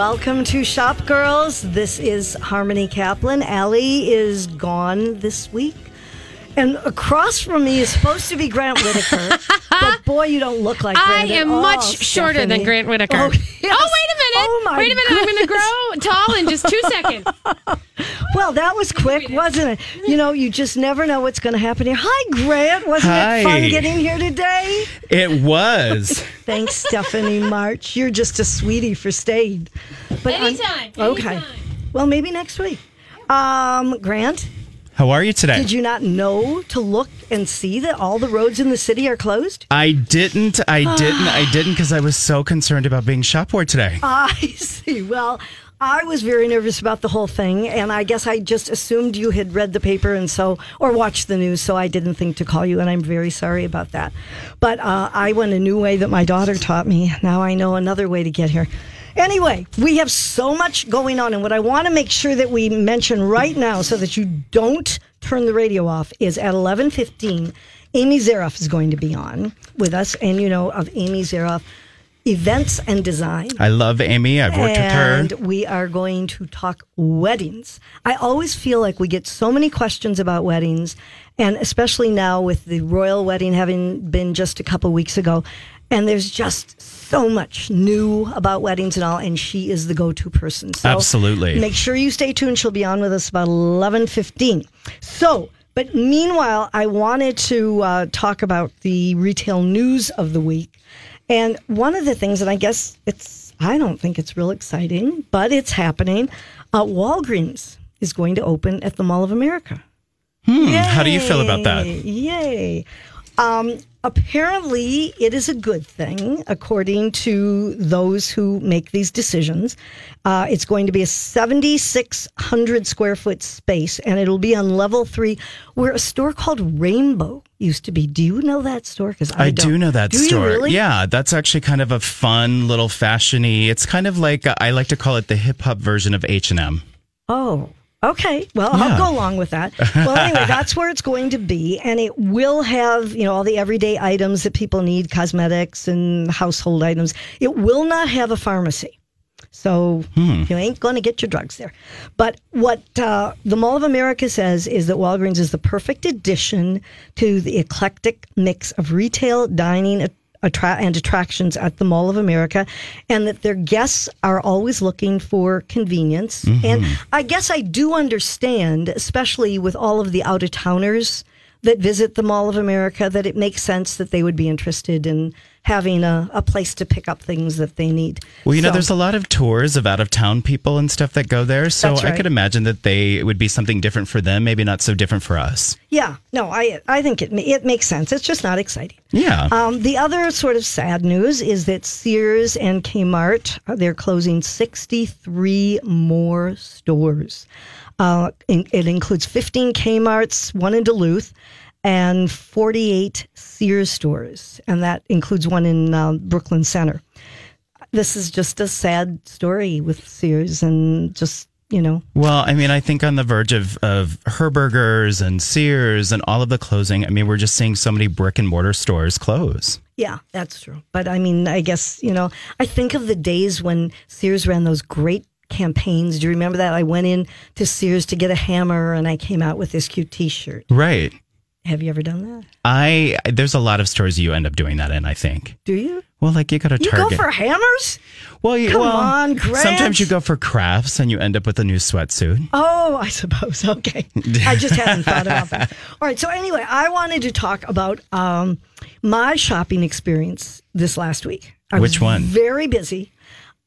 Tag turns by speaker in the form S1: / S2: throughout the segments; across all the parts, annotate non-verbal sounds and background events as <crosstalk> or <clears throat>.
S1: Welcome to Shop Girls. This is Harmony Kaplan. Allie is gone this week. And across from me is supposed to be Grant Whittaker. but <laughs> boy, you don't look like
S2: I
S1: Grant. at
S2: am
S1: all,
S2: much shorter than Grant Whittaker.
S1: Oh, <laughs>
S2: Oh, wait a minute.
S1: Oh, my
S2: wait a minute. I'm going to grow tall in just two seconds. <laughs>
S1: Well, that was quick, wasn't it? You know, you just never know what's going to happen here. Hi, Grant. Wasn't it fun getting here today?
S3: It was.
S1: Thanks, Stephanie March. You're just a sweetie for staying. But I'm-
S2: Anytime,
S1: okay.
S2: anytime.
S1: Well, maybe next week. Um, Grant,
S3: How are you today?
S1: did you not know to look and see that all the roads in the city are closed?
S3: I didn't. I <sighs> didn't. I didn't because I was so concerned about being shop board today. <laughs>
S1: I see. Well, I was very nervous about the whole thing, and I guess I just assumed you had read the paper and so, or watched the news, so I didn't think to call you, and I'm very sorry about that. But uh, I went a new way that my daughter taught me. Now I know another way to get here. Anyway, we have so much going on, and what I want to make sure that we mention right now, so that you don't turn the radio off, is at 11:15. Amy Zaroff is going to be on with us, and you know of Amy Zaroff, events and design
S3: I love Amy. I've worked
S1: and
S3: with her.
S1: And we are going to talk weddings. I always feel like we get so many questions about weddings, and especially now with the royal wedding having been just a couple weeks ago, and there's just so much new about weddings and all, and she is the go-to person. So
S3: Absolutely.
S1: make sure you stay tuned. She'll be on with us about eleven fifteen. So. But meanwhile, I wanted to uh, talk about the retail news of the week. And one of the things, and I guess it's, I don't think it's real exciting, but it's happening. Uh, Walgreens is going to open at the Mall of America.
S3: Hmm, how do you feel about that?
S1: Yay. Um, apparently, it is a good thing, according to those who make these decisions. Uh, it's going to be a 7,600 square foot space, and it'll be on level three, where a store called Rainbow used to be. Do you know that store? Because I,
S3: I do know that
S1: Do
S3: store.
S1: really?
S3: Yeah, that's actually kind of a fun little fashiony. It's kind of like I like to call it the hip hop version of H and M.
S1: Oh, okay. Well,
S3: Yeah.
S1: I'll go along with that. Well, anyway, <laughs> that's where it's going to be, and it will have you know all the everyday items that people need, cosmetics and household items. It will not have a pharmacy. So you ain't going to get your drugs there. But what uh, the Mall of America says is that Walgreens is the perfect addition to the eclectic mix of retail, dining, attra- and attractions at the Mall of America, and that their guests are always looking for convenience. And mm-hmm. I guess I do understand, especially with all of the out of towners that visit the Mall of America, that it makes sense that they would be interested in having a, a place to pick up things that they need.
S3: Well, you know, there's a lot of tours of out of town people and stuff that go there. So
S1: That's
S3: I could imagine that they it would be something different for them, maybe not so different for us.
S1: Yeah, no, I I think it it makes sense. It's just not exciting.
S3: Yeah.
S1: Um, the other sort of sad news is that Sears and Kmart uh, they're closing 63 more stores. Uh, in- it includes 15 Kmart's, one in Duluth, and 48 Sears stores, and that includes one in uh, Brooklyn Center. This is just a sad story with Sears, and just you know,
S3: Well, I mean, I think on the verge of, of Herberger's and Sears and all of the closing, I mean, we're just seeing so many brick and mortar stores close.
S1: Yeah, that's true. But I mean, I guess, you know, I think of the days when Sears ran those great campaigns. Do you remember that? I went in to Sears to get a hammer and I came out with this cute t shirt.
S3: Right.
S1: Have you ever done that?
S3: I there's a lot of stores you end up doing that in, I think.
S1: Do you?
S3: Well, like you go to
S1: You
S3: Target.
S1: go for hammers?
S3: well, you,
S1: Come
S3: well,
S1: on, Grant.
S3: Sometimes you go for crafts and you end up with a new sweatsuit.
S1: Oh, I suppose. <laughs> Okay. I just hadn't thought about that. <laughs> All right. So, anyway, I wanted to talk about um, my shopping experience this last week. I
S3: Which
S1: was
S3: one?
S1: Very busy.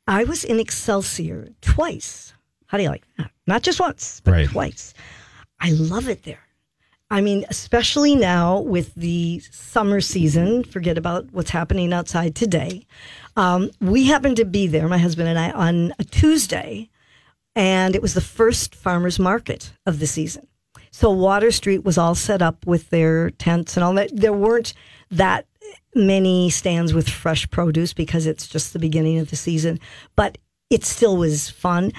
S1: I was in Excelsior twice. How do you like that? Not just once, but
S3: Right.
S1: twice. I love it there. I mean, especially now with the summer season, forget about what's happening outside today. Um, we happened to be there, my husband and I, on a Tuesday, and it was the first farmers market of the season. So Water Street was all set up with their tents and all that. There weren't that many stands with fresh produce because it's just the beginning of the season, but it still was fun.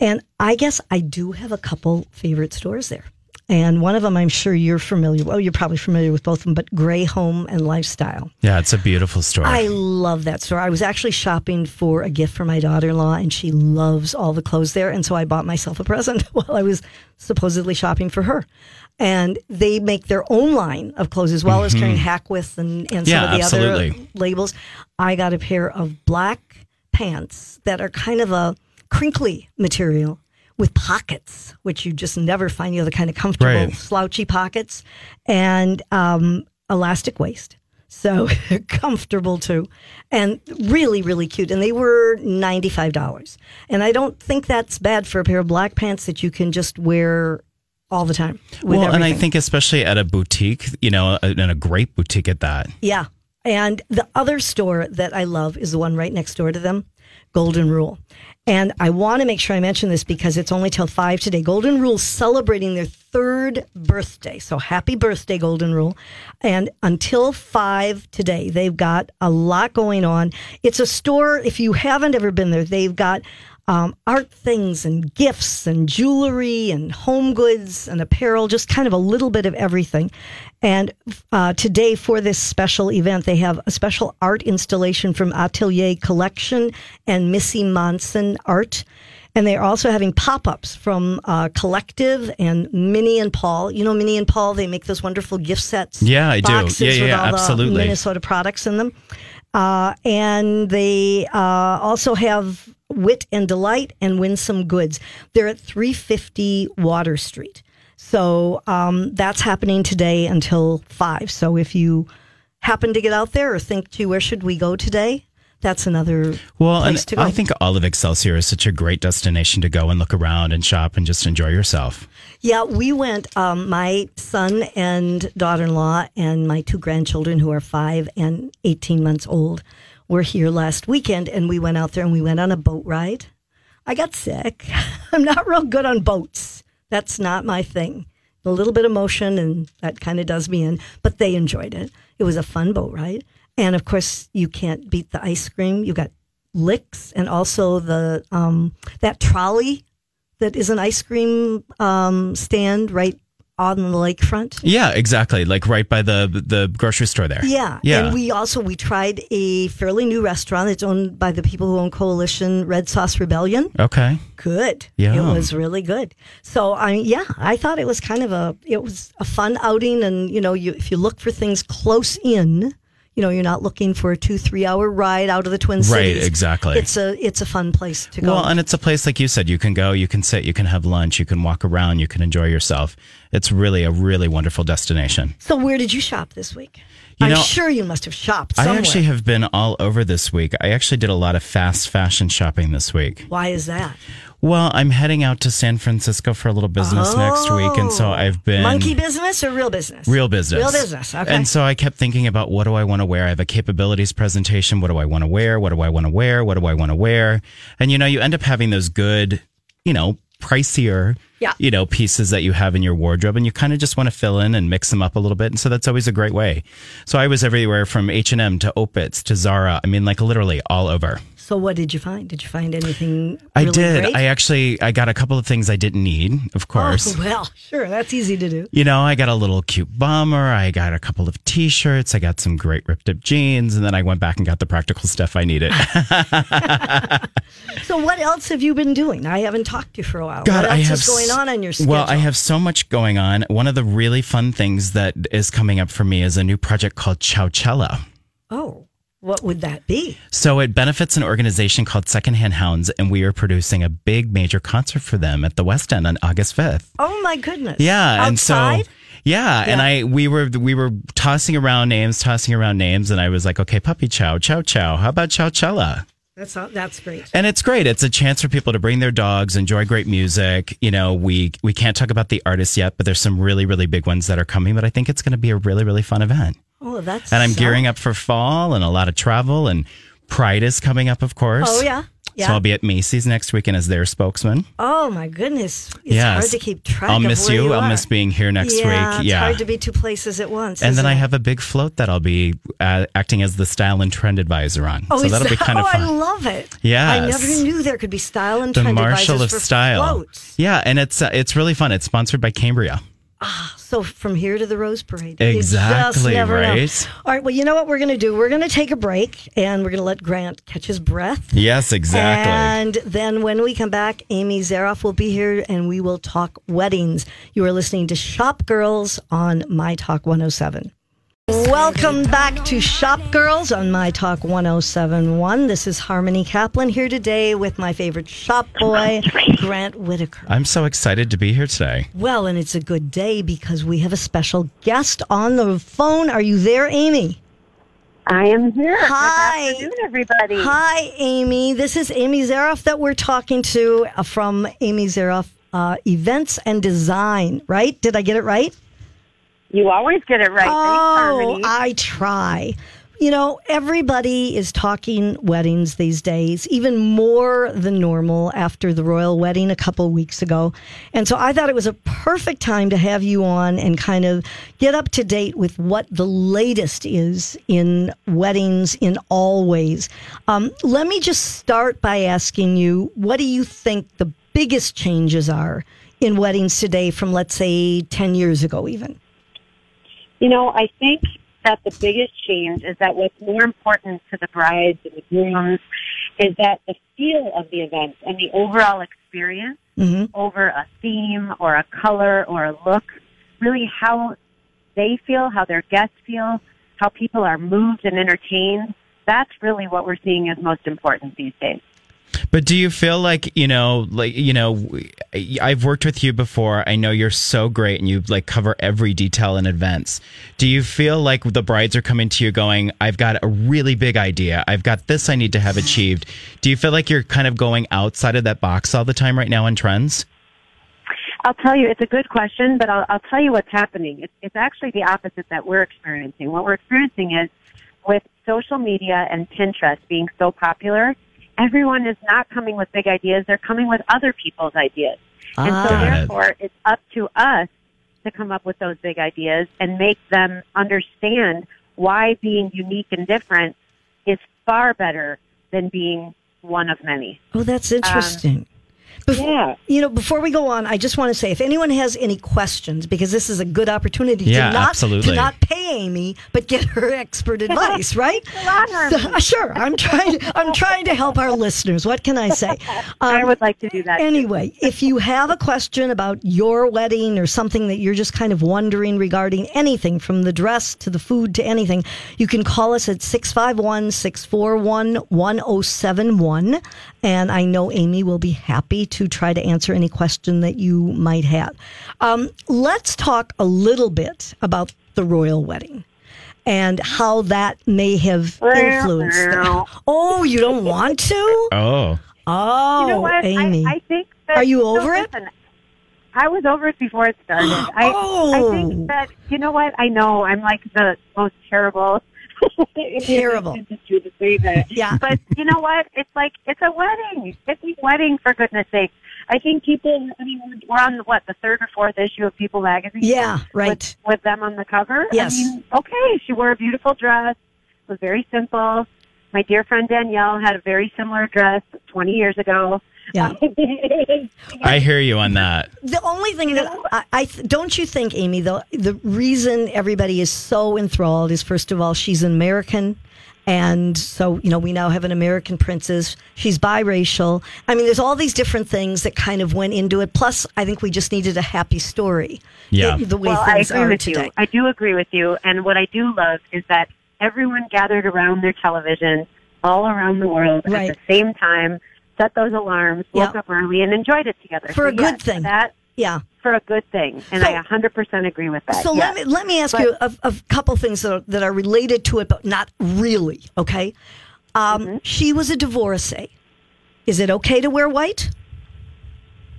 S1: And I guess I do have a couple favorite stores there. And one of them, I'm sure you're familiar. Well, you're probably familiar with both of them, but Gray Home and Lifestyle.
S3: Yeah, it's a beautiful store.
S1: I love that store. I was actually shopping for a gift for my daughter in law, and she loves all the clothes there. And so I bought myself a present <laughs> while I was supposedly shopping for her. And they make their own line of clothes as well as carrying Hackworth and, and some
S3: Mm-hmm. Yeah,
S1: of the
S3: absolutely.
S1: other labels. I got a pair of black pants that are kind of a crinkly material with pockets, which you just never find. You know, the kind of comfortable,
S3: Right.
S1: slouchy pockets and um, elastic waist. So <laughs> comfortable too. And really, really cute. And they were $95. And I don't think that's bad for a pair of black pants that you can just wear all the time.
S3: Well, and I think especially at a boutique, you know, and a great boutique at that.
S1: Yeah. And the other store that I love is the one right next door to them, Golden Rule. And I want to make sure I mention this because it's only till five today. Golden Rule celebrating their third birthday. So happy birthday, Golden Rule. And until five today, they've got a lot going on. It's a store, if you haven't ever been there, they've got um, art things and gifts and jewelry and home goods and apparel, just kind of a little bit of everything. And uh, today, for this special event, they have a special art installation from Atelier Collection and Missy Monson Art. And they're also having pop ups from uh, Collective and Minnie and Paul. You know, Minnie and Paul, they make those wonderful gift sets.
S3: Yeah, I do.
S1: boxes
S3: Yeah, yeah,
S1: with
S3: yeah,
S1: all the
S3: absolutely.
S1: Minnesota products in them. Uh, and they uh, also have Wit and Delight and win some Goods. They're at 350 Water Street. So um, that's happening today until 5. So if you happen to get out there or think, gee, where should we go today? That's another
S3: Well, and
S1: to go.
S3: I think all of Excelsior is such a great destination to go and look around and shop and just enjoy yourself.
S1: Yeah, we went. Um, my son and daughter-in-law and my two grandchildren, who are five and eighteen months old, were here last weekend, and we went out there and we went on a boat ride. I got sick. <laughs> I'm not real good on boats. That's not my thing. A little bit of motion, and that kind of does me in. But they enjoyed it. It was a fun boat ride, and of course, you can't beat the ice cream. You got licks, and also the um, that trolley that is an ice cream um, stand right on the lakefront.
S3: Yeah, exactly. Like right by the the grocery store there.
S1: Yeah.
S3: Yeah.
S1: And we also we tried a fairly new restaurant. It's owned by the people who own Coalition Red Sauce Rebellion.
S3: okay.
S1: Good.
S3: Yeah.
S1: It was really good. So I yeah, I thought it was kind of a it was a fun outing and you know, you if you look for things close in, you know, you're not looking for a two, three hour ride out of the Twin Cities.
S3: Right, exactly.
S1: It's a it's a fun place to go.
S3: Well, and it's a place like you said, you can go, you can sit, you can have lunch, you can walk around, you can enjoy yourself. It's really a really wonderful destination.
S1: so where did you shop this week?
S3: You
S1: I'm sure you must have shopped somewhere.
S3: I actually have been all over this week. I actually did a lot of fast fashion shopping this week.
S1: Why is that?
S3: Well, I'm heading out to San Francisco for a little business next week, and so I've oh. been
S1: Monkey business or real business?
S3: Real business.
S1: Real business. Okay.
S3: And so I kept thinking about what do I want to wear? I have a capabilities presentation. What do I want to wear? What do I want to wear? What do I want to wear? And you know, you end up having those good, you know, pricier,
S1: Yeah.
S3: you know, pieces that you have in your wardrobe and you kind of just want to fill in and mix them up a little bit. And so that's always a great way. So I was everywhere from H&M to Opitz to Zara. I mean, like literally all over.
S1: So what did you find? Did you find anything?
S3: I did.
S1: Great?
S3: I actually, I got a couple of things I didn't need, of oh, course.
S1: Oh, <laughs> well, sure. That's easy to do.
S3: You know, I got a little cute bomber. I got a couple of t-shirts. I got some great ripped up jeans, and then I went back and got the practical stuff I needed. <laughs>
S1: So what else have you been doing? I haven't talked to you for a while.
S3: God,
S1: what
S3: I have
S1: is going on on your schedule?
S3: Well, I have so much going on. One of the really fun things that is coming up for me is a new project called Chowchella.
S1: Oh, what would that be?
S3: So it benefits an organization called Secondhand Hounds, and we are producing a big major concert for them at the West End on August fifth.
S1: Oh my goodness.
S3: Yeah, and so
S1: Outside?
S3: yeah, and I we were we were tossing around names, tossing around names, and I was like, okay, puppy chow, chow chow. How about chow chella?
S1: that's not, that's great.
S3: And it's great. It's a chance for people to bring their dogs, enjoy great music. You know, we we can't talk about the artists yet, but there's some really really big ones that are coming. But I think it's going to be a really really fun event.
S1: Oh, that's
S3: And I'm
S1: so-
S3: gearing up for fall and a lot of travel. And Pride is coming up, of course.
S1: Oh yeah, yeah.
S3: So I'll be at Macy's next weekend as their spokesman.
S1: oh my goodness, it's
S3: yes.
S1: hard to keep track. Of.
S3: I'll
S1: of
S3: miss you.
S1: you
S3: I'll miss being here next
S1: yeah,
S3: week.
S1: It's
S3: Yeah.
S1: hard to be two places at once.
S3: and then
S1: isn't
S3: I have a big float that I'll be uh, acting as the style and trend advisor on.
S1: Oh,
S3: so that'll be kind of fun. oh.
S1: I love it.
S3: Yeah,
S1: I never knew there could be style and
S3: the
S1: trend
S3: Marshall of
S1: advisors for
S3: Style.
S1: floats.
S3: Yeah, and it's uh, it's really fun. It's sponsored by Cambria.
S1: Ah, so from here to the Rose Parade.
S3: Exactly,
S1: never know. All right. Well, you know what we're going to do? We're going to take a break and we're going to let Grant catch his breath.
S3: Yes, exactly.
S1: And then when we come back, Amy Zaroff will be here and we will talk weddings. You are listening to Shop Girls on My Talk 107. Welcome back to Shop Girls on My Talk 1071. This is Harmony Kaplan here today with my favorite shop boy, Grant Whittaker.
S3: I'm so excited to be here today.
S1: Well, and it's a good day because we have a special guest on the phone. Are you there, Amy?
S4: I am here.
S1: Hi.
S4: Good afternoon, everybody.
S1: Hi, Amy. This is Amy Zaroff that we're talking to uh, from Amy Zaroff uh, Events and Design, right? Did I get it right?
S4: You always get it right.
S1: Oh,
S4: Harmony.
S1: I try. You know, everybody is talking weddings these days, even more than normal after the royal wedding a couple weeks ago. And so I thought it was a perfect time to have you on and kind of get up to date with what the latest is in weddings in all ways. Um, let me just start by asking you what do you think the biggest changes are in weddings today from, let's say, 10 years ago, even?
S4: You know, I think that the biggest change is that what's more important to the brides and the grooms is that the feel of the event and the overall experience
S1: hmm
S4: over a theme or a color or a look, really how they feel, how their guests feel, how people are moved and entertained. That's really what we're seeing as most important these days.
S3: But do you feel like, you know, like, you know, I've worked with you before. I know you're so great and you like cover every detail in advance. Do you feel like the brides are coming to you going, I've got a really big idea. I've got this I need to have achieved. Do you feel like you're kind of going outside of that box all the time right now in trends?
S4: I'll tell you, it's a good question, but I'll, I'll tell you what's happening. It's, it's actually the opposite that we're experiencing. What we're experiencing is with social media and Pinterest being so popular, everyone is not coming with big ideas. They're coming with other people's ideas. And so
S1: Ah.
S3: Got it.
S4: therefore, it's up to us to come up with those big ideas and make them understand why being unique and different is far better than being one of many.
S1: Oh, that's interesting. Bef-
S4: Yeah.
S1: You know, before we go on, I just want to say if anyone has any questions, because this is a good opportunity
S3: Yeah,
S1: to not
S3: absolutely.
S1: to not pay Amy, but get her expert <laughs> advice, right? So, sure, I'm trying. I'm trying to help our listeners. What can I say? <laughs>
S4: I
S1: Um,
S4: would like to do that. too.
S1: Anyway, if you have a question about your wedding or something that you're just kind of wondering regarding anything from the dress to the food to anything, you can call us at 651 641 1071. And I know Amy will be happy to try to answer any question that you might have. Um, let's talk a little bit about the royal wedding. And how that may have influenced. them. <laughs> Oh, you don't want to?
S3: Oh,
S1: Oh,
S4: you know what?
S1: Amy.
S4: I, I think that,
S1: Are you
S4: so
S1: over it?
S4: listen, I was over it before it started. <gasps> I,
S1: Oh.
S4: I think that you know what? I know I'm like the most terrible.
S1: Terrible.
S4: to say that.
S1: Yeah.
S4: But you know what? It's like it's a wedding. It's a wedding for goodness sake. I think people. I mean, we're on what the third or fourth issue of People magazine.
S1: Yeah, right.
S4: With, with them on the cover.
S1: Yes.
S4: I mean, okay, she wore a beautiful dress. It was very simple. My dear friend Danielle had a very similar dress 20 years ago.
S1: Yeah. <laughs>
S3: I hear you on that.
S1: The only thing that I, I don't you think, Amy, the the reason everybody is so enthralled is first of all she's an American, and so you know we now have an American princess. She's biracial. I mean, there's all these different things that kind of went into it. Plus, I think we just needed a happy story.
S3: Yeah.
S1: the, the way
S4: well, I
S1: things
S4: agree
S1: are
S4: with
S1: today.
S4: you. I do agree with you. And what I do love is that everyone gathered around their television all around the world
S1: Right.
S4: at the same time, set those alarms, woke
S1: Yeah.
S4: up early, and enjoyed it together.
S1: For
S4: So,
S1: a good thing.
S4: That
S1: Yeah.
S4: for a good thing, and
S1: So-
S4: I 100% agree with that.
S1: So
S4: yes.
S1: let me let me ask
S4: But-
S1: you a, a couple things that are, that are related to it, but not really. Okay, um,
S4: Mm-hmm.
S1: she was a divorcee. Is it okay to wear white?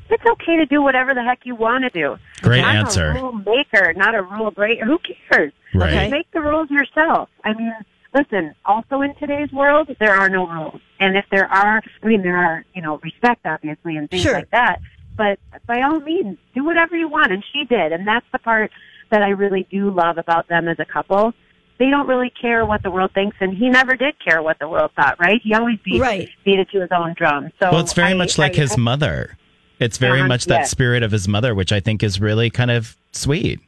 S4: it's okay to do whatever the heck you want to do.
S3: Great
S4: I'm
S3: answer.
S4: a rule maker, not a rule breaker. Who cares?
S3: Right.
S1: Okay.
S4: Make the rules yourself. I mean, listen, also in today's world, there are no rules. And if there are, I mean, there are, you know, respect, obviously, and things
S1: Sure.
S4: like that. But by all means, do whatever you want. And she did. And that's the part that I really do love about them as a couple. They don't really care what the world thinks, and he never did care what the world thought, right? He always beat,
S1: Right.
S4: beat it to his own drum. So
S3: Well, it's very
S4: I-
S3: much like
S4: I-
S3: his mother. It's very
S4: Uh-huh,
S3: much that
S4: yes.
S3: spirit of his mother, which I think is really kind of sweet.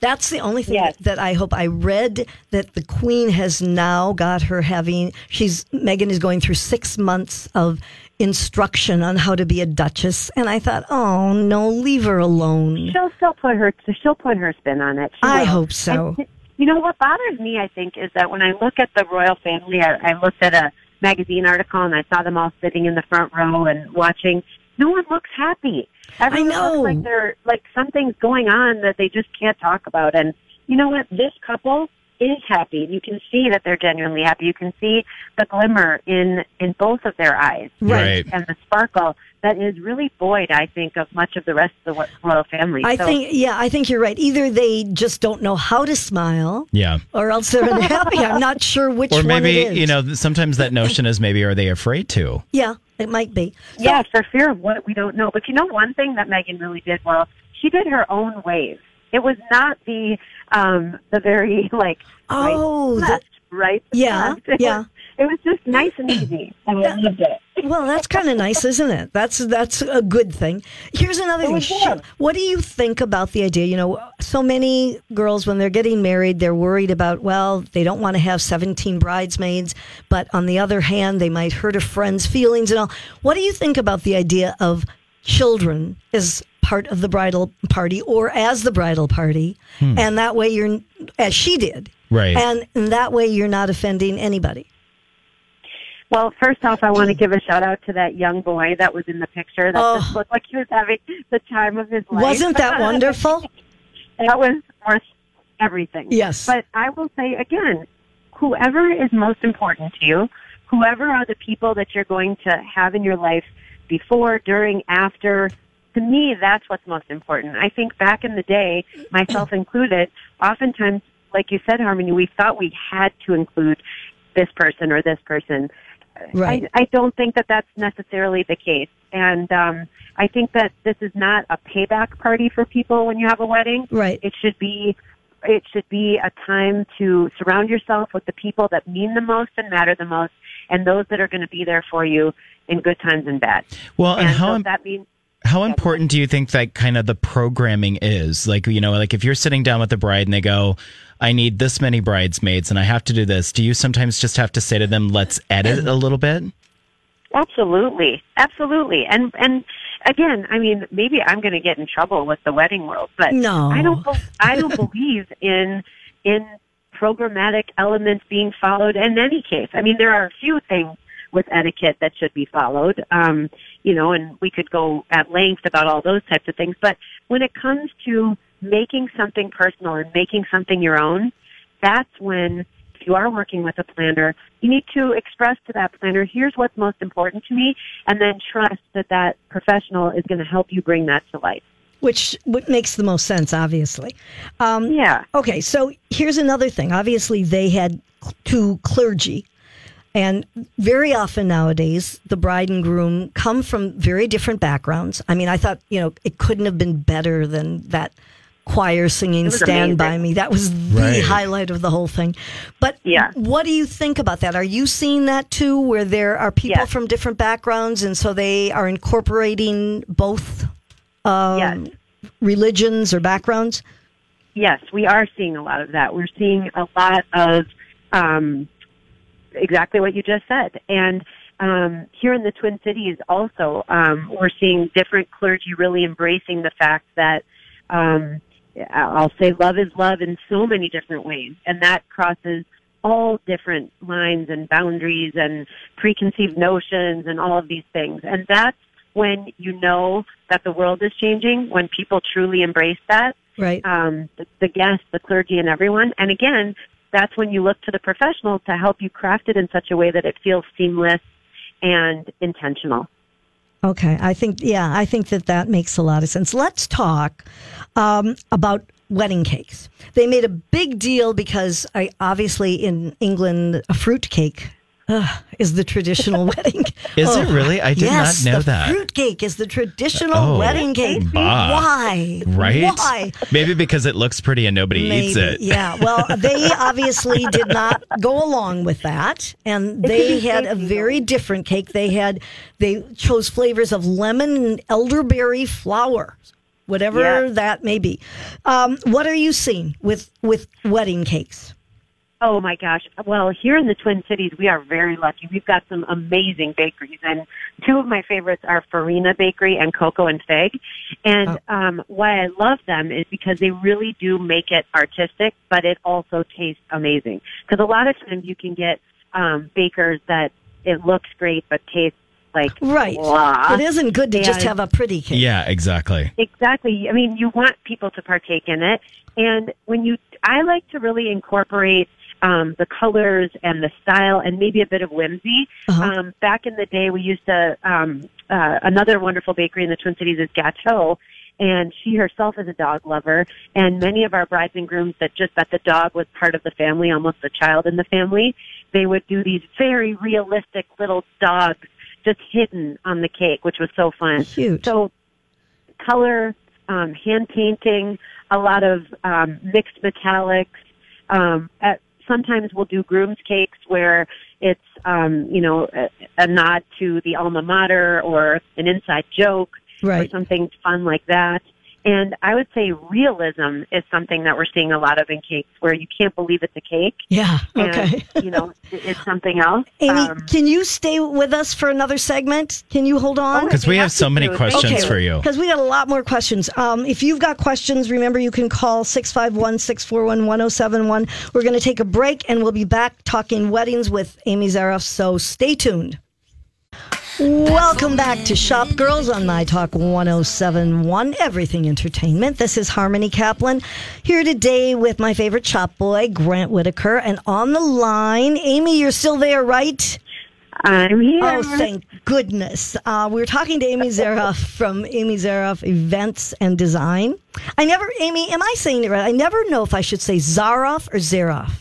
S1: That's the only thing
S4: Yes.
S1: that I hope. I read that the Queen has now got her having. She's Meghan is going through six months of instruction on how to be a duchess, and I thought, oh no, leave her alone.
S4: She'll still put her she'll put her spin on it. She
S1: I
S4: will.
S1: hope so.
S4: And, you know what bothers me, I think, is that when I look at the royal family, I, I looked at a magazine article and I saw them all sitting in the front row and watching. No one looks happy. Everyone
S1: know.
S4: looks like they're like something's going on that they just can't talk about. And you know what? This couple is happy. You can see that they're genuinely happy. You can see the glimmer in in both of their eyes,
S3: Right.
S4: and the sparkle that is really void. I think of much of the rest of the royal family.
S1: I
S4: So-
S1: think, yeah, I think you're right. Either they just don't know how to smile,
S3: Yeah.
S1: or else they're unhappy. I'm not sure <laughs> which
S3: Or
S1: one
S3: maybe,
S1: it is.
S3: you know, sometimes that notion is maybe are they afraid to?
S1: yeah, it might be. So-
S4: Yeah, for fear of what we don't know. But you know, one thing that Meghan really did well, she did her own wave. It was not the um the very like right,
S1: Oh, the-
S4: left, right.
S1: Yeah,
S4: left. <laughs>
S1: Yeah.
S4: Was, it was just nice and easy, and I loved it.
S1: Well, that's kind of nice, isn't it? That's that's a good thing. Here's another thing.
S4: was good.
S1: What do you think about the idea? You know, so many girls when they're getting married, they're worried about well, they don't want to have 17 bridesmaids, but on the other hand, they might hurt a friend's feelings and all. What do you think about the idea of children as part of the bridal party or as the bridal party, hmm. and that way you're as she did,
S3: Right.
S1: and, and that way you're not offending anybody.
S4: Well, first off, I want to give a shout out to that young boy that was in the picture. That
S1: Oh.
S4: just looked like he was having the time of his life.
S1: Wasn't that <laughs> wonderful?
S4: that was worth everything.
S1: Yes.
S4: But I will say again, whoever is most important to you, whoever are the people that you're going to have in your life before, during, after, to me, that's what's most important. I think back in the day, myself <clears throat> included, oftentimes, like you said, Harmony, we thought we had to include this person or this person.
S1: Right.
S4: I, I don't think that that's necessarily the case. And um, I think that this is not a payback party for people when you have a wedding.
S1: Right.
S4: It should be it should be a time to surround yourself with the people that mean the most and matter the most and those that are going to be there for you in good times and bad.
S3: Well, and,
S4: And
S3: how
S4: so
S3: im-
S4: that means
S3: how important do you think that kind of the programming is? Like, you know, like if you're sitting down with the bride and they go, I need this many bridesmaids and I have to do this. Do you sometimes just have to say to them, let's edit a little bit?
S4: Absolutely, absolutely, and and again, I mean, maybe I'm going to get in trouble with the wedding world, but
S1: No.
S4: I don't. bel- I don't believe in in programmatic elements being followed in any case. I mean, there are a few things with etiquette that should be followed, um, you know, and we could go at length about all those types of things. But when it comes to making something personal and making something your own, that's when if you are working with a planner, you need to express to that planner, here's what's most important to me, and then trust that that professional is going to help you bring that to life.
S1: which what makes the most sense, obviously. Um,
S4: Yeah.
S1: okay, so here's another thing. Obviously, they had two clergy, and very often nowadays, the bride and groom come from very different backgrounds. I mean, I thought you know it couldn't have been better than that choir singing
S4: was
S1: "Stand by. Me." That was the
S3: Right.
S1: highlight of the whole thing. But
S4: Yeah.
S1: what do you think about that? Are you seeing that too, where there are people
S4: Yes.
S1: from different backgrounds, and so they are incorporating both? Um,
S4: yes.
S1: religions or backgrounds?
S4: Yes, we are seeing a lot of that. We're seeing a lot of um, exactly what you just said. And um, here in the Twin Cities, also, um, we're seeing different clergy really embracing the fact that um, I'll say love is love in so many different ways, and that crosses all different lines and boundaries and preconceived notions and all of these things. And that's when you know that the world is changing, when people truly embrace that
S1: Right.
S4: um, the, the guests, the clergy, and everyone. And again, that's when you look to the professionals to help you craft it in such a way that it feels seamless and intentional.
S1: Okay. I think, yeah, I think that that makes a lot of sense. Let's talk um, about wedding cakes. They made a big deal because I obviously in England, a fruit cake. Uh, is the traditional <laughs> wedding?
S3: Is it really? I did not
S1: yes,
S3: know
S1: the
S3: that.
S1: Fruit cake is the traditional
S3: Oh,
S1: wedding cake.
S3: bah.
S1: Why?
S3: Right?
S1: Why?
S3: Maybe because it looks pretty and nobody eats it.
S1: Yeah. Well, <laughs> they obviously did not go along with that, and they had a very different cake. They had they chose flavors of lemon and elderberry flower. whatever
S4: Yeah.
S1: that may be. Um, what are you seeing with with wedding cakes?
S4: Oh my gosh. Well, here in the Twin Cities, we are very lucky. We've got some amazing bakeries and two of my favorites are Farina Bakery and Cocoa and Fig. And, um, why I love them is because they really do make it artistic, but it also tastes amazing. Cause a lot of times you can get, um, bakers that it looks great, but tastes like
S1: Right.
S4: blah.
S1: It isn't good to just have a pretty cake.
S3: Yeah, exactly.
S4: Exactly. I mean, you want people to partake in it. And when you, I like to really incorporate um, the colors and the style and maybe a bit of whimsy.
S1: Uh-huh.
S4: Um, back in the day, we used to, um, uh, another wonderful bakery in the Twin Cities is Gateau. And she herself is a dog lover. And many of our brides and grooms that just that the dog was part of the family, almost a child in the family, they would do these very realistic little dogs just hidden on the cake, which was so fun.
S1: Cute.
S4: So color, um, hand painting, a lot of um, mixed metallics. Um, at, sometimes we'll do groom's cakes where it's um, you know a, a nod to the alma mater or an inside joke or something fun like that. And I would say realism is something that we're seeing a lot of in cakes where you can't believe it's a cake.
S1: Yeah.
S4: And,
S1: Okay.
S4: you know, it's something else.
S1: Amy,
S4: Um,
S1: can you stay with us for another segment? Can you hold on?
S3: Because we have so many
S4: Okay.
S3: questions for you.
S1: Because we got a lot more questions. Um, if you've got questions, remember you can call 651 641 1071. We're going to take a break and we'll be back talking weddings with Amy Zaroff. So stay tuned. Welcome back to Shop Girls on My Talk 1071, Everything Entertainment. This is Harmony Kaplan here today with my favorite shop boy, Grant Whittaker. And on the line, Amy, you're still there, right?
S4: I'm here.
S1: Oh, thank goodness. Uh, we were talking to Amy Zaroff from Amy Zaroff Events and Design. I never, Amy, am I saying it right? I never know if I should say Zaroff or Zaroff.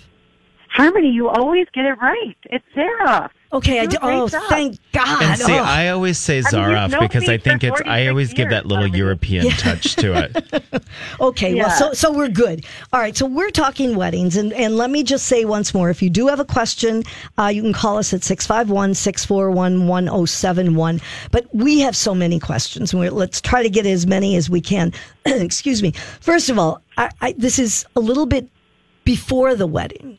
S4: Harmony, you always get it right. It's Sarah.
S1: Okay, I do.
S4: do a great
S1: Oh,
S4: job.
S1: thank God.
S3: And see,
S1: Oh.
S3: I always say
S4: I mean, you've
S3: Zaroff
S4: known
S3: because I think it's. I
S4: 46
S3: always give that
S4: years,
S3: little
S4: Harmony.
S3: European touch to it. <laughs> <laughs>
S1: Okay, well, so so we're good. All right, so we're talking weddings, and and let me just say once more: if you do have a question, uh, you can call us at 651-641-1071. But we have so many questions, and we're, let's try to get as many as we can. <clears throat> Excuse me. First of all, I, I, this is a little bit before the wedding,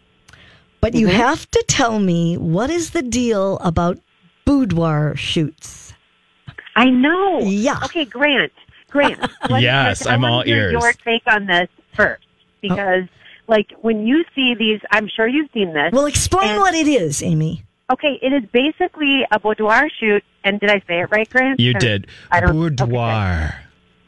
S1: but you mm-hmm. have to tell me what is the deal about boudoir shoots.
S4: I know.
S1: Yeah.
S4: Okay, Grant. Grant. <laughs>
S3: Yes,
S4: I
S3: I'm
S4: wanna
S3: all
S4: hear
S3: ears.
S4: Your take on this first, oh. because like when you see these, I'm sure you've seen this.
S1: Well, explain
S4: And-
S1: what it is, Amy.
S4: okay, it is basically a boudoir shoot. And did I say it right, Grant?
S3: You
S4: Or-
S3: did
S4: I don't. okay,
S3: boudoir.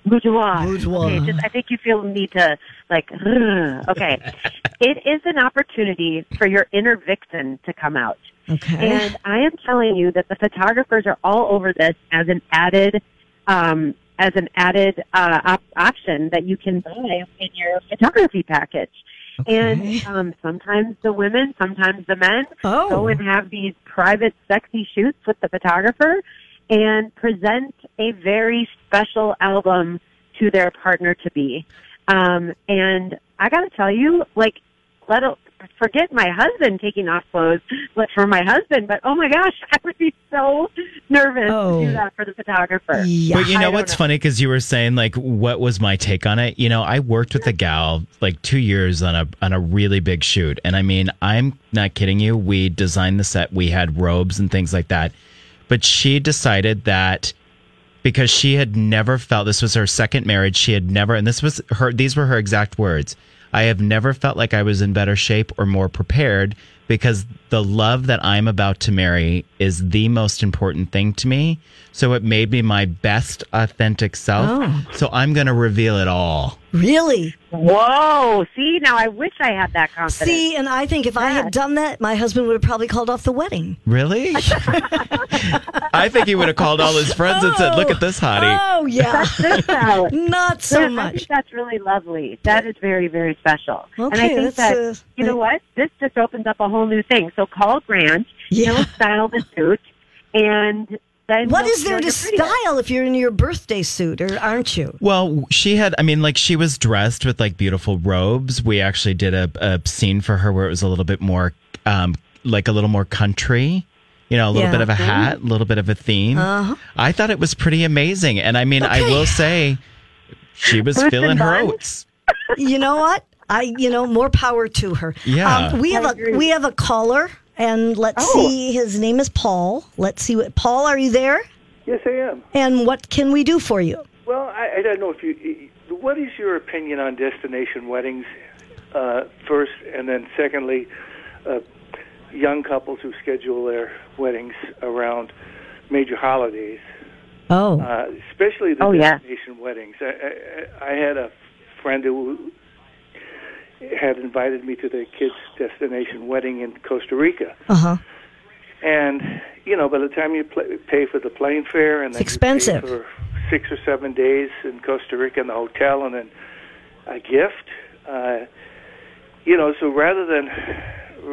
S4: Boudoir.
S1: Boudoir.
S4: Okay, just I think you feel the need to like. ugh. Okay, <laughs> it is an opportunity for your inner vixen to come out.
S1: Okay.
S4: And I am telling you that the photographers are all over this as an added, um, as an added uh, op- option that you can buy in your photography package. And um, sometimes the women, sometimes the men
S1: Oh.
S4: go and have these private, sexy shoots with the photographer and present a very special album to their partner to be. Um, and I got to tell you, like, let a, forget my husband taking off clothes but for my husband, but oh my gosh, <laughs> I would be so nervous
S1: Oh.
S4: to do that for the photographer.
S1: Yeah.
S3: But you know what's
S4: know.
S3: funny? Because you were saying like, what was my take on it? You know, I worked with a gal like two years on a on a really big shoot, and I mean, I'm not kidding you. We designed the set. We had robes and things like that, but she decided that because she had never felt this was her second marriage. She had never, and this was her. These were her exact words. I have never felt like I was in better shape or more prepared because the love that I'm about to marry is the most important thing to me. So it made me my best authentic self.
S1: Oh.
S3: So I'm going to reveal it all.
S1: Really?
S4: Whoa! See, now I wish I had that confidence.
S1: See, and I think if I had done that, my husband would have probably called off the wedding.
S3: Really? <laughs> I think he would have called all his friends and said, "Look at this hottie."
S1: Oh, yeah. Not so
S4: Yeah, I
S1: much.
S4: think that's really lovely. That is very, very special. and I
S1: Okay,
S4: think
S1: that's,
S4: that,
S1: uh,
S4: you know what? This just opens up a whole new thing. So call Grant.
S1: Yeah.
S4: He'll style the suit. And then
S1: What there to style if you're in your birthday suit, or aren't you?
S3: Well, she had, I mean, like she was dressed with like beautiful robes. We actually did a, a scene for her where it was a little bit more, um, like a little more country, you know, a little
S1: Yeah.
S3: bit of a hat, a little bit of a theme.
S1: Uh-huh.
S3: I thought it was pretty amazing. And I mean, I will say, She was
S4: Boots
S3: feeling
S4: and
S3: her oats.
S1: You know what? I, you know, more power to her.
S3: Yeah.
S1: Um, we have
S4: I
S1: a
S4: agree.
S1: we have a caller, and let's
S4: Oh.
S1: see. His name is Paul. Let's see what Paul. Are you there?
S5: Yes, I am.
S1: And what can we do for you?
S5: Well, I, I don't know if you. What is your opinion on destination weddings? Uh, first, and then secondly, uh, young couples who schedule their weddings around major holidays,
S1: Oh,
S5: uh, especially the
S4: Oh, yeah.
S5: destination weddings. I, I, I had a friend who had invited me to their kid's destination wedding in Costa Rica.
S1: uh huh.
S5: And you know, by the time you pl- pay for the plane fare and
S1: It's expensive.
S5: for six or seven days in Costa Rica in the hotel and then a gift, uh, you know, so rather than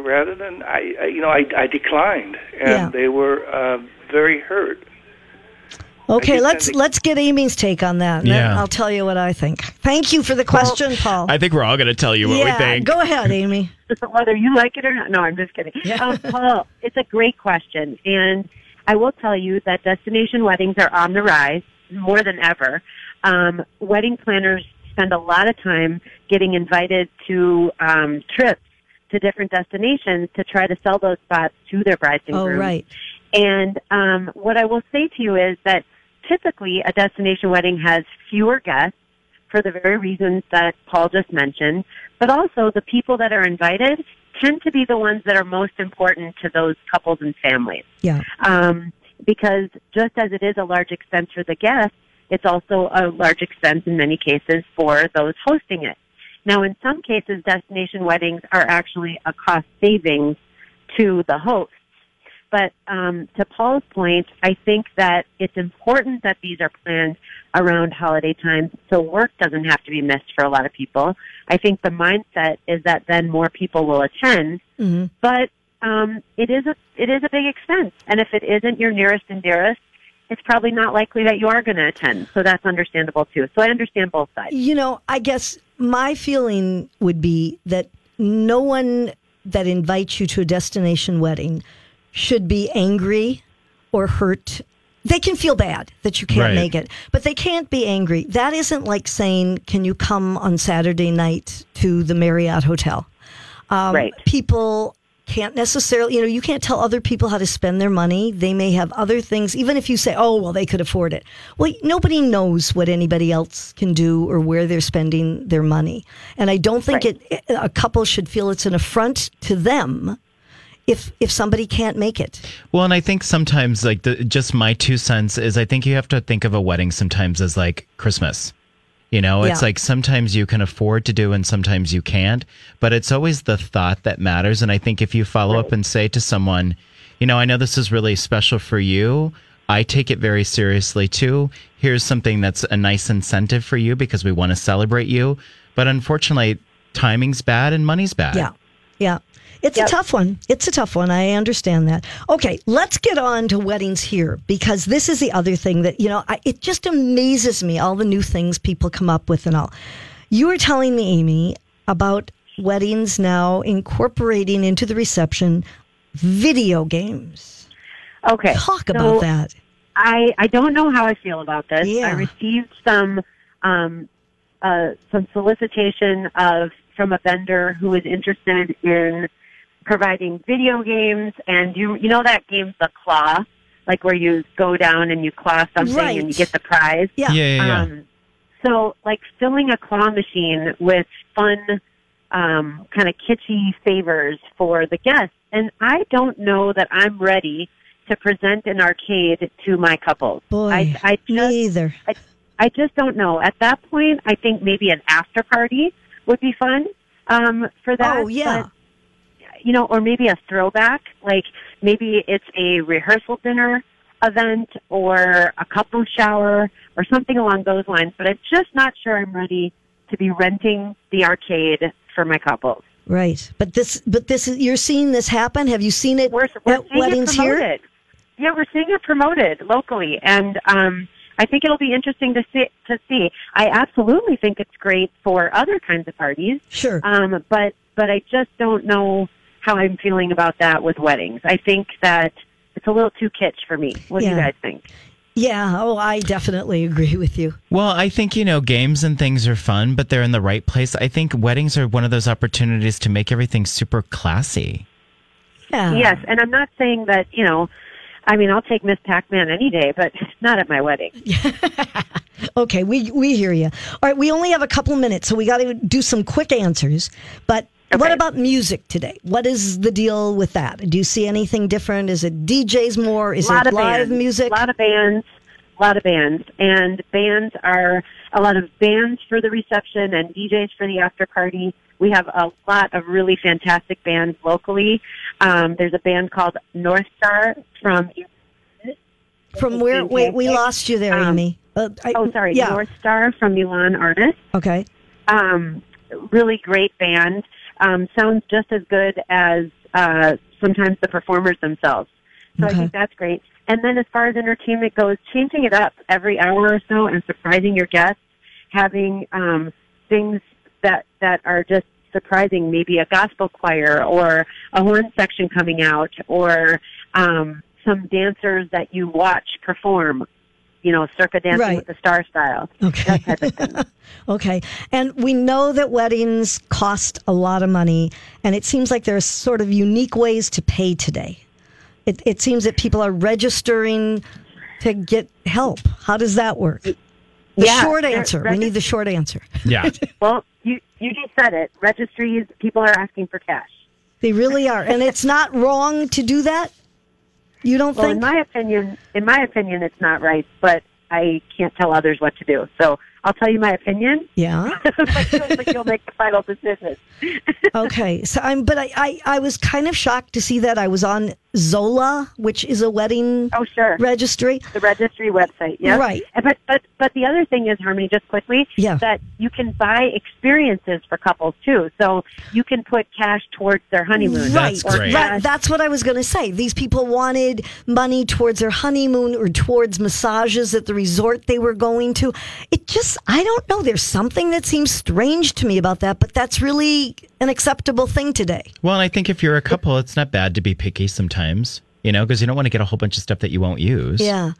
S5: rather than I, I you know, I, I declined, and
S1: Yeah.
S5: they were uh, very hurt.
S1: Okay, let's
S5: send
S1: let's get Amy's take on that. and then
S3: Yeah.
S1: I'll tell you what I think. Thank you for the question, Paul.
S3: I think we're all going to tell you what
S1: yeah,
S3: we think.
S1: go ahead, Amy. <laughs>
S4: whether you like it or not. No, I'm just kidding.
S1: Yeah.
S4: Um, Paul, it's a great question, and I will tell you that destination weddings are on the rise more than ever. Um, wedding planners spend a lot of time getting invited to um, trips to different destinations to try to sell those spots to their brides and
S1: Oh,
S4: grooms.
S1: right.
S4: And um, what I will say to you is that typically a destination wedding has fewer guests for the very reasons that Paul just mentioned, but also the people that are invited tend to be the ones that are most important to those couples and families.
S1: Yeah.
S4: Um, because just as it is a large expense for the guests, it's also a large expense in many cases for those hosting it. Now, in some cases, destination weddings are actually a cost savings to the host. But um, to Paul's point, I think that it's important that these are planned around holiday time so work doesn't have to be missed for a lot of people. I think the mindset is that then more people will attend,
S1: hmm
S4: but um, it is a it is a big expense, and if it isn't your nearest and dearest, it's probably not likely that you are going to attend. So that's understandable too. So I understand both sides.
S1: You know, I guess my feeling would be that no one that invites you to a destination wedding should be angry or hurt. They can feel bad that you can't
S3: Right.
S1: make it, but they can't be angry. That isn't like saying, "Can you come on Saturday night to the Marriott Hotel?" Um,
S4: Right.
S1: People can't necessarily, you know, you can't tell other people how to spend their money. They may have other things, even if you say, oh, well, they could afford it. Well, nobody knows what anybody else can do or where they're spending their money. And I don't think
S4: Right.
S1: it, a couple should feel it's an affront to them if if somebody can't make it.
S3: Well, and I think sometimes, like, the, just my two cents is I think you have to think of a wedding sometimes as like Christmas. You know, it's
S1: Yeah.
S3: like sometimes you can afford to do and sometimes you can't, but it's always the thought that matters. And I think if you follow up and say to someone, you know, I know this is really special for you. I take it very seriously too. Here's something that's a nice incentive for you because we want to celebrate you. But unfortunately, timing's bad and money's bad.
S1: Yeah. Yeah. It's
S4: Yep.
S1: a tough one. It's a tough one. I understand that. Okay, let's get on to weddings here because this is the other thing that, you know, I, it just amazes me all the new things people come up with and all. You were telling me, Amy, about weddings now incorporating into the reception video games.
S4: Okay.
S1: Talk
S4: so
S1: about that.
S4: I I don't know how I feel about this.
S1: Yeah.
S4: I received some um, uh, some solicitation of from a vendor who is interested in providing video games, and you you know that game, the Claw, like where you go down and you claw something
S1: Right.
S4: and you get the prize.
S1: Yeah.
S3: Yeah, yeah, yeah.
S4: Um, so, like filling a claw machine with fun, um, kind of kitschy favors for the guests. And I don't know that I'm ready to present an arcade to my couples.
S1: Boy,
S4: I, I just,
S1: me either.
S4: I, I just don't know. At that point, I think maybe an after party would be fun um, for that.
S1: Oh, yeah.
S4: But, you know, or maybe a throwback. Like maybe it's a rehearsal dinner event or a couple shower or something along those lines. But I'm just not sure I'm ready to be renting the arcade for my couples.
S1: Right. But this, but this is, you're seeing this happen? Have you seen it
S4: We're, we're seeing
S1: weddings
S4: it
S1: here?
S4: Yeah, we're seeing it promoted locally, and um, I think it'll be interesting to see. To see, I absolutely think it's great for other kinds of parties.
S1: Sure.
S4: Um, but but I just don't know how I'm feeling about that with weddings. I think that it's a little too kitsch for me. What do you guys think?
S1: Yeah. Oh, I definitely agree with you.
S3: Well, I think, you know, games and things are fun, but they're in the right place. I think weddings are one of those opportunities to make everything super classy.
S1: Yeah.
S4: Yes, and I'm not saying that you know. I mean, I'll take Miss Pac-Man any day, but <laughs> not at my wedding. <laughs>
S1: Okay, we we hear you. All right, we only have a couple minutes, so we got to do some quick answers. But what about music today? What is the deal with that? Do you see anything different? Is it DJs more? Is it
S4: a lot
S1: it
S4: of
S1: live
S4: bands,
S1: music?
S4: A lot of bands, a lot of bands, and bands are a lot of bands for the reception and DJs for the after party. We have a lot of really fantastic bands locally. Um, there's a band called North Star from.
S1: From where? Wait, we lost you there,
S4: Um,
S1: Amy. Uh, I-
S4: Oh, sorry,
S1: Yeah.
S4: North Star from Milan Artists.
S1: Okay.
S4: um, really great band. Um, sounds just as good as uh, sometimes the performers themselves. So
S1: Okay.
S4: I think that's great. And then as far as entertainment goes, changing it up every hour or so and surprising your guests, having um, things that that are just surprising, maybe a gospel choir or a horn section coming out, or um, some dancers that you watch perform. You know, circa dancing
S1: Right.
S4: with the star style.
S1: Okay.
S4: That type of thing. <laughs>
S1: Okay. And we know that weddings cost a lot of money, and it seems like there's sort of unique ways to pay today. It, it seems that people are registering to get help. How does that work? The
S4: Yeah,
S1: short
S4: they're
S1: answer. We need the short answer.
S3: Yeah. <laughs>
S4: Well, you you just said it. Registries, people are asking for cash.
S1: They really are. And it's not wrong to do that? You don't
S4: Well,
S1: think?
S4: in my opinion, in my opinion, it's not right. But I can't tell others what to do. So I'll tell you my opinion.
S1: yeah. <laughs>
S4: but you'll make the final decision. <laughs>
S1: Okay. So I'm, but I, I, I was kind of shocked to see that I was on Zola, which is a wedding
S4: Oh, sure.
S1: registry.
S4: The registry website, yes.
S1: Right.
S4: And But but but the other thing is, Harmony, just quickly,
S1: Yeah.
S4: that you can buy experiences for couples too. So you can put cash towards their honeymoon.
S3: That's
S1: right,
S3: great.
S1: right. That's what I was going to say. These people wanted money towards their honeymoon or towards massages at the resort they were going to. It just, I don't know. There's something that seems strange to me about that, but that's really an acceptable thing today.
S3: Well, and I think if you're a couple, it's not bad to be picky sometimes, you know, because you don't want to get a whole bunch of stuff that you won't use.
S1: Yeah.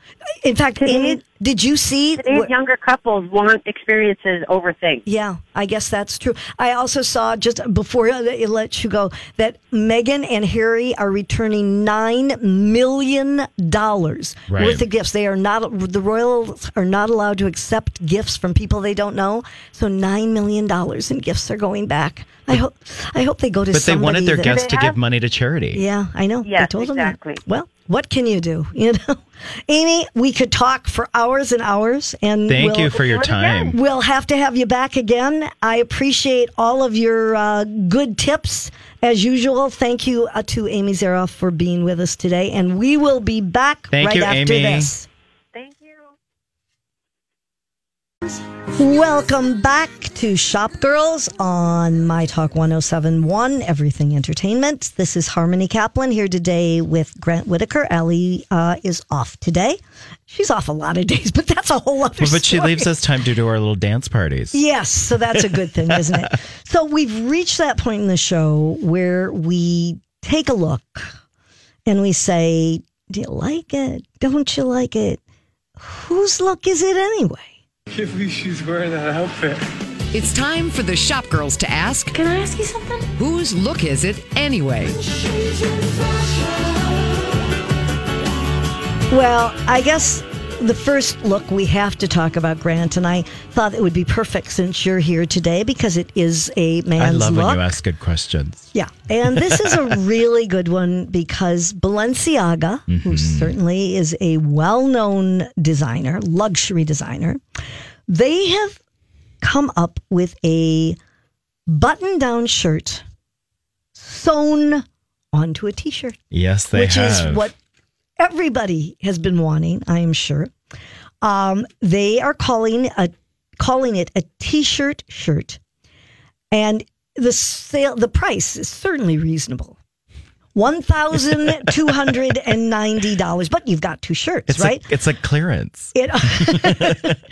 S1: In fact,
S4: Today's-
S1: Amy, did you see?
S4: Today's
S1: what-
S4: younger couples want experiences over things.
S1: Yeah, I guess that's true. I also saw just before I let you go that Meghan and Harry are returning nine million dollars
S3: Right.
S1: worth of gifts. They are not the royals are not allowed to accept gifts from people they don't know. So nine million dollars in gifts are going back. I hope I hope they go to.
S3: But they wanted their guests to
S4: They
S3: give money to charity.
S1: Yeah, I know. I
S4: Yes,
S1: told them
S4: exactly.
S1: that. Well, what can you do? <laughs> You know, Amy, we could talk for hours and hours. And
S3: Thank
S1: we'll-
S3: you for your
S4: do it again.
S3: time.
S1: We'll have to have you back again. I appreciate all of your uh, good tips as usual. Thank you uh, to Amy Zaroff for being with us today, and we will be back
S3: Thank
S1: right
S3: you,
S1: after
S3: Amy.
S1: this.
S4: Thank you.
S1: Welcome back to Shop Girls on My Talk 1071, Everything Entertainment. This is Harmony Kaplan here today with Grant Whittaker. Ellie uh, is off today. She's off a lot of days, <laughs> but that's a whole other
S3: Well, but she leaves us time to do our little dance parties.
S1: Yes, so that's a good thing, isn't it? <laughs> So we've reached that point in the show where we take a look and we say, Do you like it? Don't you like it? Whose look is it anyway? <laughs>
S6: can't believe she's wearing that outfit.
S7: It's time for the shop girls to ask,
S2: Can I ask you something?
S7: whose look is it anyway?
S1: Well, I guess the first look we have to talk about Grant, and I thought it would be perfect since you're here today because it is a man's look.
S3: I love
S1: look.
S3: when you ask good questions.
S1: Yeah. And this is a <laughs> really good one because Balenciaga, who mm-hmm. certainly is a well known designer, luxury designer, they have come up with a button down shirt sewn onto a t shirt,
S3: Yes, they have.
S1: which
S3: have.
S1: is what everybody has been wanting, I am sure. Um, they are calling a calling it a t-shirt shirt, and the sale the price is certainly reasonable. One thousand two hundred and ninety dollars, but you've got two shirts,
S3: It's
S1: right?
S3: like it's like clearance.
S1: It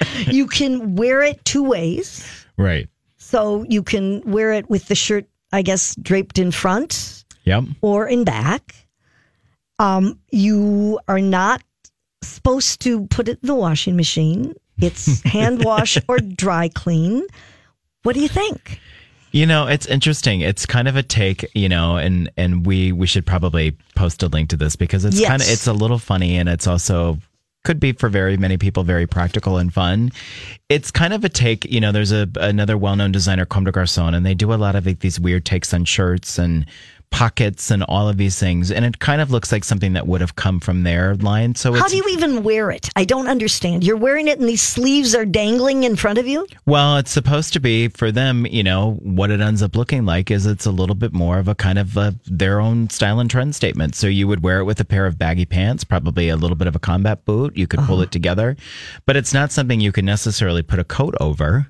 S1: <laughs> you can wear it two ways,
S3: Right.
S1: so you can wear it with the shirt, I guess, draped in front
S3: Yep.
S1: or in back. Um, you are not supposed to put it in the washing machine. It's <laughs> hand wash or dry clean. What do you think?
S3: You know, it's interesting. It's kind of a take, you know, and and we we should probably post a link to this because it's
S1: Yes.
S3: kind of it's a little funny and it's also could be for very many people very practical and fun. It's kind of a take, you know, there's a another well-known designer Comme des Garçons and they do a lot of like, these weird takes on shirts and pockets and all of these things and it kind of looks like something that would have come from their line. So it's
S1: How do you even wear it? I don't understand. You're wearing it and these sleeves are dangling in front of you?
S3: Well, it's supposed to be for them, you know, what it ends up looking like is it's a little bit more of a kind of a, their own style and trend statement. So you would wear it with a pair of baggy pants, probably a little bit of a combat boot. You could
S1: Uh-huh.
S3: pull it together, but it's not something you can necessarily put a coat over.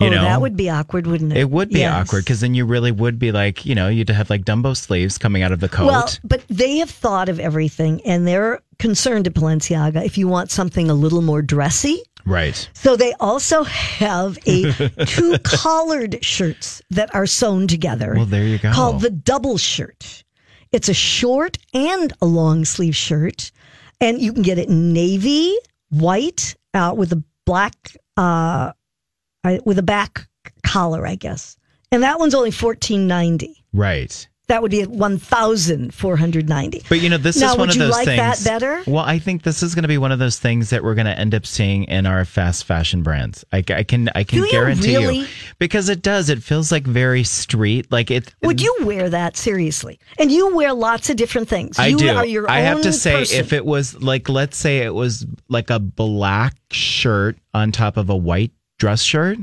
S3: You
S1: oh,
S3: know,
S1: that would be awkward, wouldn't it?
S3: it would be
S1: Yes.
S3: awkward because then you really would be like, you know, you'd have like Dumbo sleeves coming out of the coat.
S1: Well, but they have thought of everything and they're concerned at Balenciaga if you want something a little more dressy.
S3: right.
S1: So they also have a <laughs> two collared shirts that are sewn together.
S3: Well, there you go.
S1: Called the double shirt. It's a short and a long sleeve shirt, and you can get it in navy, white, uh, with a black, uh, uh, with a back collar, I guess. And that one's only fourteen ninety.
S3: Right.
S1: That would be one thousand four hundred ninety.
S3: But you know, this
S1: Now,
S3: is one
S1: would
S3: of
S1: you
S3: those
S1: like
S3: things.
S1: that better?
S3: Well, I think this is going to be one of those things that we're going to end up seeing in our fast fashion brands. I, I can, I can
S1: Do you
S3: guarantee
S1: really?
S3: you, because it does. It feels like very street. Like it.
S1: Would you wear that seriously? And you wear lots of different things.
S3: I
S1: you
S3: do.
S1: Are your
S3: I have to say,
S1: person.
S3: if it was like, let's say it was like a black shirt on top of a white dress shirt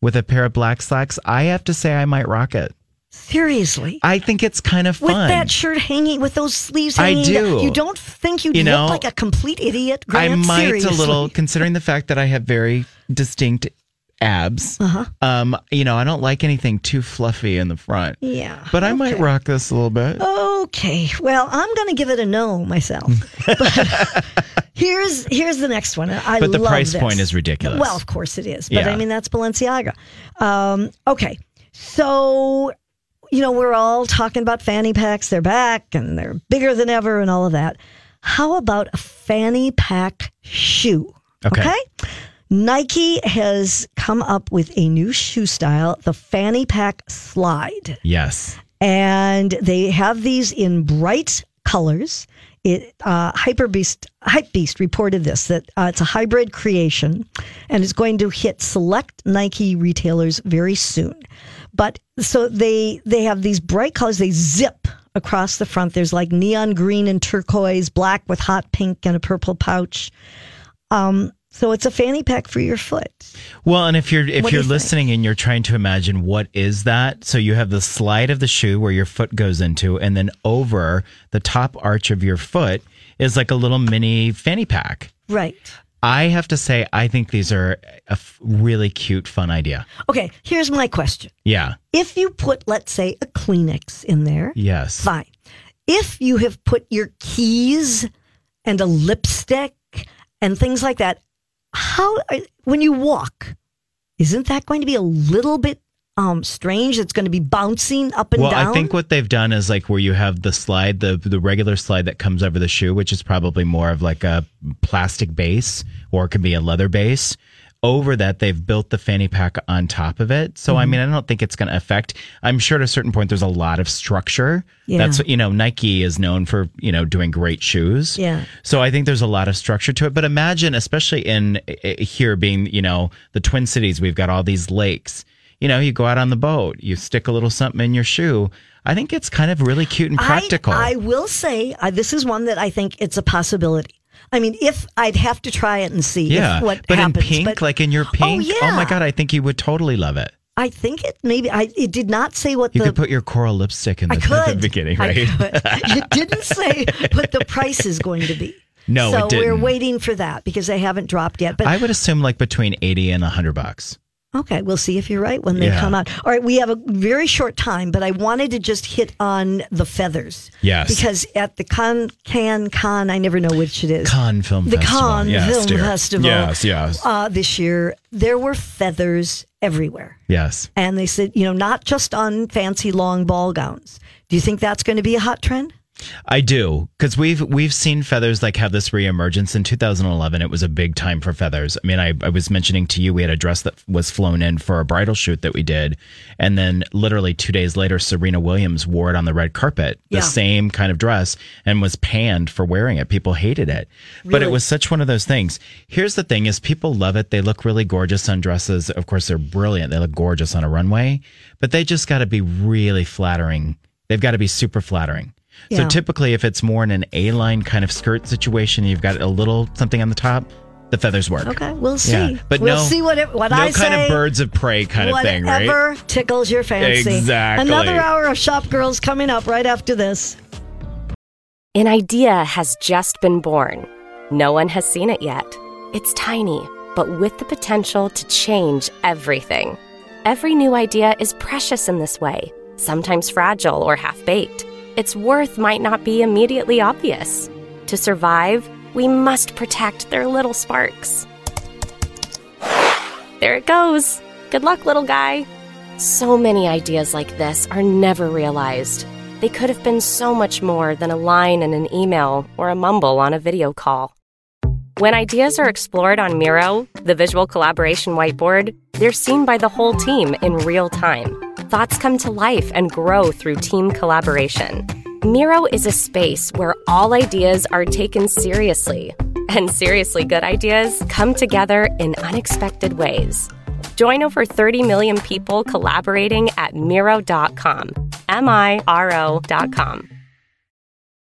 S3: with a pair of black slacks, I have to say I might rock it.
S1: seriously.
S3: I think it's kind of fun.
S1: with that shirt hanging, with those sleeves
S3: I
S1: hanging, down,
S3: do.
S1: you don't think you'd
S3: You know,
S1: look like a complete idiot?
S3: I might
S1: seriously.
S3: a little, considering the fact that I have very distinct abs.
S1: Uh-huh.
S3: Um, you know, I don't like anything too fluffy in the front.
S1: Yeah,
S3: But I might rock this a little bit.
S1: Okay, well, I'm going to give it a no myself. <laughs> but here's here's the next one. I
S3: But the price
S1: this.
S3: point is ridiculous.
S1: Well, of course it is, but
S3: Yeah.
S1: I mean that's Balenciaga. Um, okay, so you know we're all talking about fanny packs. They're back and they're bigger than ever and all of that. How about a fanny pack shoe?
S3: Okay.
S1: Nike has come up with a new shoe style, the fanny pack slide
S3: Yes.
S1: and they have these in bright colors. It uh, Hyperbeast Hypebeast reported this that uh, it's a hybrid creation, and it's going to hit select Nike retailers very soon. But so they they have these bright colors. They zip across the front. There's like neon green and turquoise, black with hot pink and a purple pouch. Um, so it's a fanny pack for your foot.
S3: Well, and if you're if
S1: What
S3: you're
S1: you think?
S3: listening and you're trying to imagine what is that, so you have the slide of the shoe where your foot goes into, and then over the top arch of your foot is like a little mini fanny pack.
S1: Right.
S3: I have to say, I think these are a f- really cute, fun idea.
S1: Okay. Here's my question.
S3: Yeah.
S1: If you put, let's say, a Kleenex in there,
S3: Yes.
S1: fine. If you have put your keys and a lipstick and things like that, how when you walk, isn't that going to be a little bit um strange? It's going to be bouncing up and
S3: well,
S1: down.
S3: I think what they've done is like where you have the slide, the the regular slide that comes over the shoe, which is probably more of like a plastic base or it could be a leather base. Over that, they've built the fanny pack on top of it. So,
S1: Mm-hmm.
S3: I mean, I don't think it's going to affect. I'm sure at a certain point, there's a lot of structure.
S1: Yeah.
S3: That's you know, Nike is known for you know doing great shoes.
S1: Yeah.
S3: So I think there's a lot of structure to it. But imagine, especially in here being, you know, the Twin Cities, we've got all these lakes. You know, you go out on the boat, you stick a little something in your shoe. I think it's kind of really cute and practical.
S1: I, I will say uh, this is one that I think it's a possibility. I mean, if I'd have to try it and see
S3: yeah,
S1: if what
S3: but
S1: happens.
S3: in pink,
S1: but
S3: like in your oh, pink,
S1: Oh, yeah.
S3: my god, I think you would totally love it.
S1: I think it maybe. I it did not say what
S3: You
S1: the
S3: could put your coral lipstick in the,
S1: I <laughs> could.
S3: the beginning, right?
S1: it <laughs> didn't say what the price is going to be.
S3: No,
S1: so
S3: it didn't.
S1: we're waiting for that because they haven't dropped yet. But
S3: I would assume like between eighty and hundred bucks.
S1: Okay, we'll see if you're right when they
S3: Yeah.
S1: come out. All right, we have a very short time, but I wanted to just hit on the feathers.
S3: Yes.
S1: because at the Con Can Con, I never know which it is.
S3: Con Film
S1: the
S3: Festival.
S1: Con
S3: Yes,
S1: Film
S3: dear.
S1: Festival.
S3: Yes, yes.
S1: Uh, this year there were feathers everywhere.
S3: Yes.
S1: And they said, you know, not just on fancy long ball gowns. Do you think that's going to be a hot trend?
S3: I do because we've we've seen feathers like have this reemergence in 2011. It was a big time for feathers. I mean, I, I was mentioning to you we had a dress that was flown in for a bridal shoot that we did, and then literally two days later, Serena Williams wore it on the red carpet, the
S1: Yeah.
S3: same kind of dress, and was panned for wearing it. People hated it, but it was such one of those things. Here's the thing: is people love it. They look really gorgeous on dresses. Of course, they're brilliant. They look gorgeous on a runway, but they just got to be really flattering. They've got to be super flattering. So typically, if it's more in an A-line kind of skirt situation, you've got a little something on the top, the feathers work.
S1: Okay, we'll see.
S3: Yeah, but
S1: we'll
S3: no,
S1: see what it, what
S3: no
S1: I
S3: kind
S1: say.
S3: of birds of prey kind of thing, right?
S1: Whatever tickles your fancy.
S3: Exactly.
S1: Another hour of Shop Girls coming up right after this.
S8: An idea has just been born. No one has seen it yet. It's tiny, but with the potential to change everything. Every new idea is precious in this way, sometimes fragile or half baked. Its worth might not be immediately obvious. To survive, we must protect their little sparks. There it goes. Good luck, little guy. So many ideas like this are never realized. They could have been so much more than a line in an email or a mumble on a video call. When ideas are explored on Miro, the visual collaboration whiteboard, they're seen by the whole team in real time. Thoughts come to life and grow through team collaboration. Miro is a space where all ideas are taken seriously, and seriously good ideas come together in unexpected ways. Join over 30 million people collaborating at Miro.com. M I R O.com.